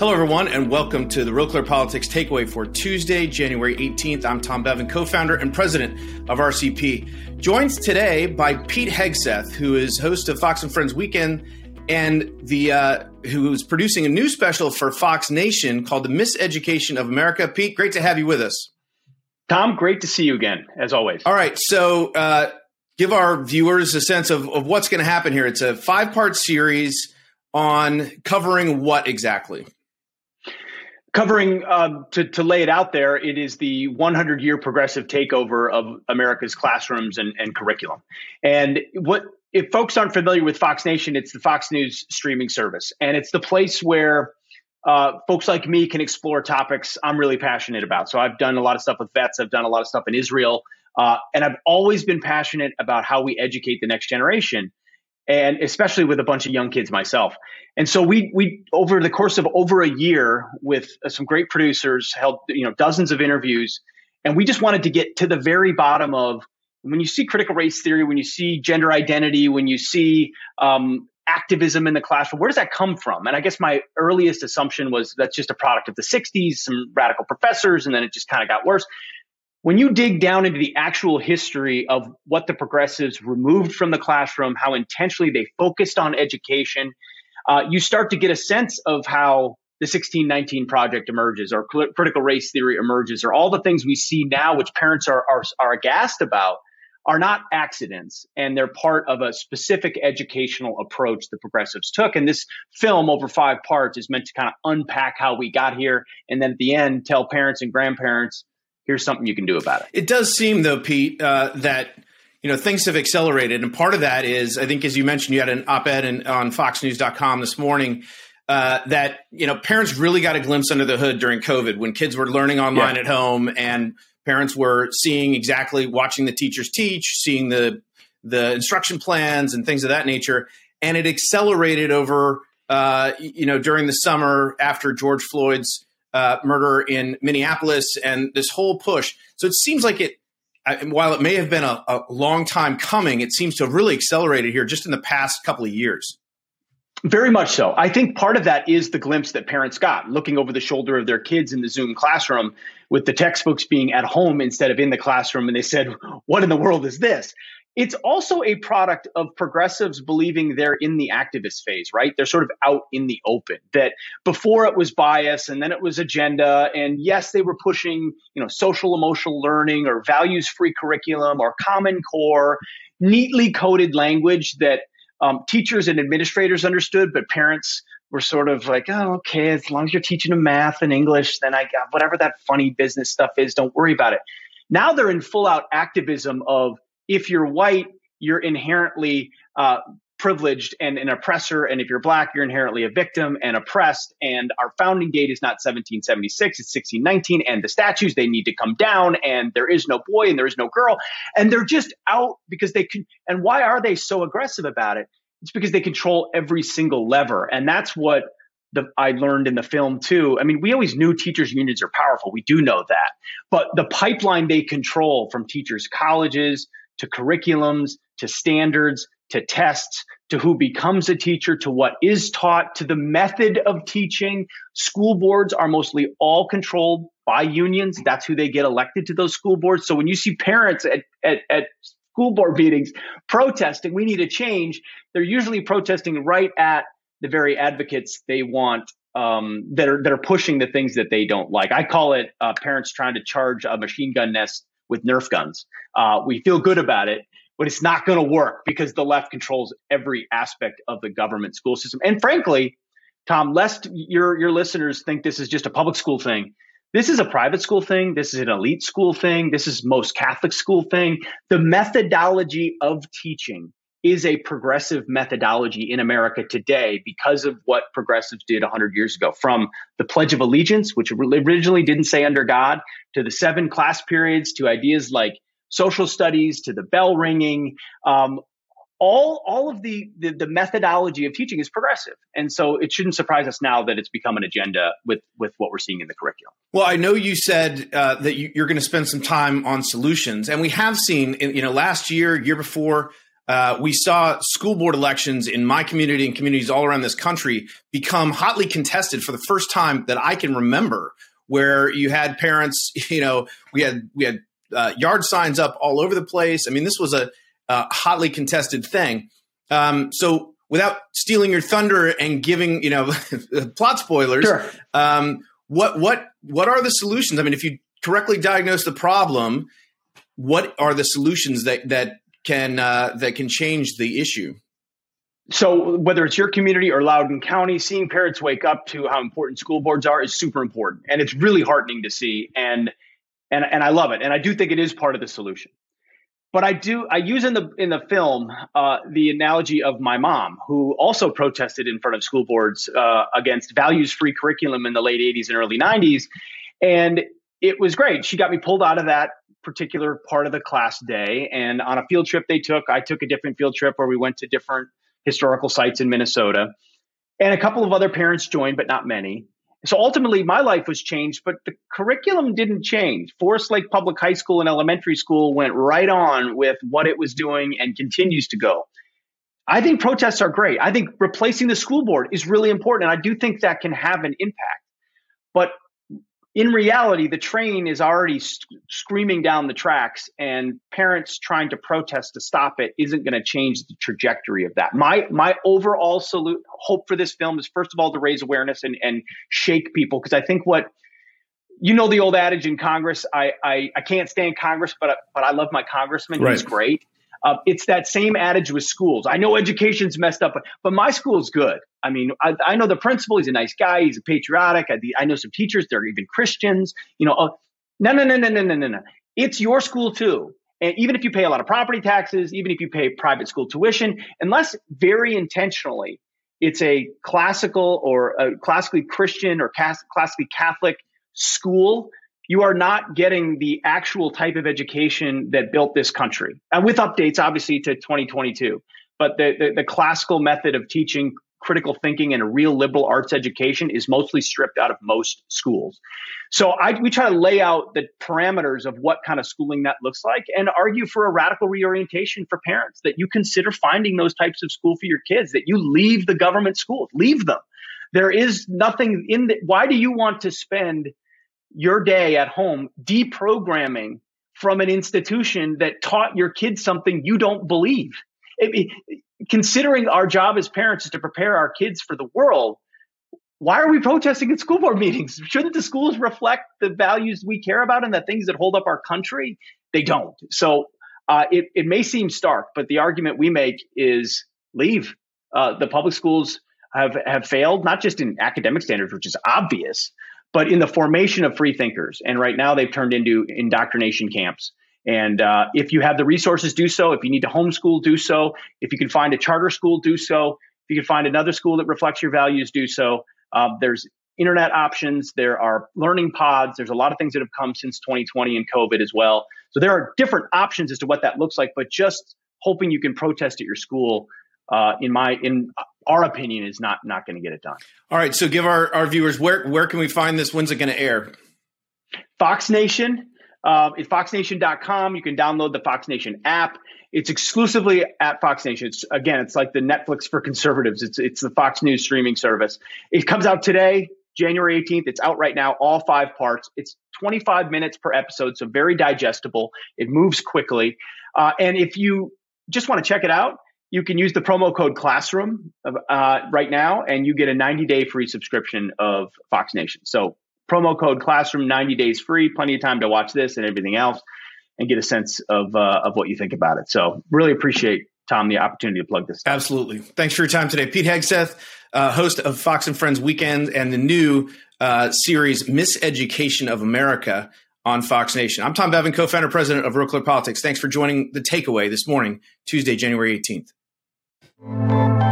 Hello, everyone, and welcome to the Real Clear Politics Takeaway for Tuesday, January 18th. I'm Tom Bevan, co founder and president of RCP. Joined today by Pete Hegseth, who is host of Fox and Friends Weekend and the uh, who is producing a new special for Fox Nation called The Miseducation of America. Pete, great to have you with us. Tom, great to see you again, as always. All right. So, uh, give our viewers a sense of, of what's going to happen here. It's a five part series on covering what exactly? Covering um, to, to lay it out there it is the 100 year progressive takeover of america's classrooms and, and curriculum. And what if folks aren't familiar with fox nation it's the fox news streaming service. And it's the place where uh, folks like me can explore topics i'm really passionate about. So i've done a lot of stuff with vets. I've done a lot of stuff in israel. Uh, and i've always been passionate about how we educate the next generation and especially with a bunch of young kids myself. And so we we over the course of over a year with uh, some great producers held you know dozens of interviews, and we just wanted to get to the very bottom of when you see critical race theory, when you see gender identity, when you see um, activism in the classroom, where does that come from? And I guess my earliest assumption was that's just a product of the '60s, some radical professors, and then it just kind of got worse when you dig down into the actual history of what the progressives removed from the classroom, how intentionally they focused on education, uh, you start to get a sense of how the 1619 project emerges or cl- critical race theory emerges or all the things we see now, which parents are, are, are aghast about, are not accidents and they're part of a specific educational approach the progressives took. And this film over five parts is meant to kind of unpack how we got here and then at the end tell parents and grandparents here's something you can do about it. It does seem, though, Pete, uh, that you know things have accelerated, and part of that is, I think, as you mentioned, you had an op-ed in, on FoxNews.com this morning. Uh, that you know parents really got a glimpse under the hood during COVID when kids were learning online yeah. at home and parents were seeing exactly watching the teachers teach, seeing the the instruction plans and things of that nature, and it accelerated over uh, you know during the summer after George Floyd's uh, murder in Minneapolis and this whole push. So it seems like it, while it may have been a, a long time coming, it seems to have really accelerated here just in the past couple of years. Very much so. I think part of that is the glimpse that parents got looking over the shoulder of their kids in the Zoom classroom with the textbooks being at home instead of in the classroom. And they said, What in the world is this? It's also a product of progressives believing they're in the activist phase, right? They're sort of out in the open. That before it was bias and then it was agenda. And yes, they were pushing, you know, social emotional learning or values free curriculum or common core, neatly coded language that um, teachers and administrators understood, but parents were sort of like, oh, okay, as long as you're teaching them math and English, then I got whatever that funny business stuff is, don't worry about it. Now they're in full out activism of if you're white, you're inherently uh, privileged and an oppressor. And if you're black, you're inherently a victim and oppressed. And our founding date is not 1776, it's 1619. And the statues, they need to come down. And there is no boy and there is no girl. And they're just out because they can. And why are they so aggressive about it? It's because they control every single lever. And that's what the, I learned in the film too. I mean, we always knew teachers' unions are powerful. We do know that. But the pipeline they control from teachers' colleges to curriculums, to standards, to tests, to who becomes a teacher, to what is taught, to the method of teaching. School boards are mostly all controlled by unions. That's who they get elected to those school boards. So when you see parents at, at, at school board meetings protesting, we need a change, they're usually protesting right at the very advocates they want um, that are that are pushing the things that they don't like. I call it uh, parents trying to charge a machine gun nest with Nerf guns. Uh, we feel good about it, but it's not going to work because the left controls every aspect of the government school system. And frankly, Tom, lest your your listeners think this is just a public school thing. This is a private school thing. This is an elite school thing. This is most Catholic school thing. The methodology of teaching is a progressive methodology in America today because of what progressives did 100 years ago. From the Pledge of Allegiance, which originally didn't say under God, to the seven class periods, to ideas like social studies, to the bell ringing. Um, all, all of the, the, the methodology of teaching is progressive, and so it shouldn't surprise us now that it's become an agenda with with what we're seeing in the curriculum. Well, I know you said uh, that you, are going to spend some time on solutions, and we have seen, you know, last year, year before, uh, we saw school board elections in my community and communities all around this country become hotly contested for the first time that I can remember, where you had parents, you know, we had we had uh, yard signs up all over the place. I mean, this was a, a hotly contested thing. Um, so, without stealing your thunder and giving you know plot spoilers, sure. um, what what what are the solutions? I mean, if you correctly diagnose the problem, what are the solutions that that can uh, that can change the issue? So whether it's your community or Loudoun County, seeing parents wake up to how important school boards are is super important, and it's really heartening to see. And and and I love it, and I do think it is part of the solution. But I do I use in the in the film uh, the analogy of my mom, who also protested in front of school boards uh, against values free curriculum in the late '80s and early '90s, and it was great. She got me pulled out of that particular part of the class day. And on a field trip they took, I took a different field trip where we went to different historical sites in Minnesota. And a couple of other parents joined, but not many. So ultimately, my life was changed, but the curriculum didn't change. Forest Lake Public High School and elementary school went right on with what it was doing and continues to go. I think protests are great. I think replacing the school board is really important. And I do think that can have an impact. But in reality, the train is already screaming down the tracks, and parents trying to protest to stop it isn't going to change the trajectory of that. My my overall salute, hope for this film is first of all to raise awareness and and shake people because I think what you know the old adage in Congress, I I, I can't stand Congress, but but I love my congressman. Right. He's great. Uh, it's that same adage with schools. I know education's messed up, but, but my school's good. I mean, I, I, know the principal. He's a nice guy. He's a patriotic. I, I know some teachers. They're even Christians. You know, uh, no, no, no, no, no, no, no, no. It's your school too. And even if you pay a lot of property taxes, even if you pay private school tuition, unless very intentionally it's a classical or a classically Christian or classically Catholic school, you are not getting the actual type of education that built this country. And with updates, obviously, to 2022. But the, the, the classical method of teaching critical thinking and a real liberal arts education is mostly stripped out of most schools. So I, we try to lay out the parameters of what kind of schooling that looks like and argue for a radical reorientation for parents that you consider finding those types of school for your kids, that you leave the government schools, leave them. There is nothing in the, why do you want to spend your day at home deprogramming from an institution that taught your kids something you don't believe. It, it, considering our job as parents is to prepare our kids for the world, why are we protesting at school board meetings? Shouldn't the schools reflect the values we care about and the things that hold up our country? They don't. So uh, it, it may seem stark, but the argument we make is leave. Uh, the public schools have, have failed, not just in academic standards, which is obvious, but in the formation of free thinkers. And right now they've turned into indoctrination camps. And uh, if you have the resources, do so. If you need to homeschool, do so. If you can find a charter school, do so. If you can find another school that reflects your values, do so. Uh, there's internet options. There are learning pods. There's a lot of things that have come since 2020 and COVID as well. So there are different options as to what that looks like. But just hoping you can protest at your school, uh, in my in our opinion is not not going to get it done. All right, so give our, our viewers where where can we find this? When's it going to air? Fox Nation. Uh, it's foxnation.com. You can download the Fox Nation app. It's exclusively at Fox Nation. It's again, it's like the Netflix for conservatives. It's it's the Fox News streaming service. It comes out today, January 18th. It's out right now, all five parts. It's 25 minutes per episode, so very digestible. It moves quickly. Uh, and if you just want to check it out, you can use the promo code classroom uh, right now and you get a 90 day free subscription of fox nation so promo code classroom 90 days free plenty of time to watch this and everything else and get a sense of uh, of what you think about it so really appreciate tom the opportunity to plug this absolutely thanks for your time today pete hegseth uh, host of fox and friends weekend and the new uh, series miseducation of america on Fox Nation. I'm Tom Bevan, co founder, president of Real Clear Politics. Thanks for joining the takeaway this morning, Tuesday, January 18th. Música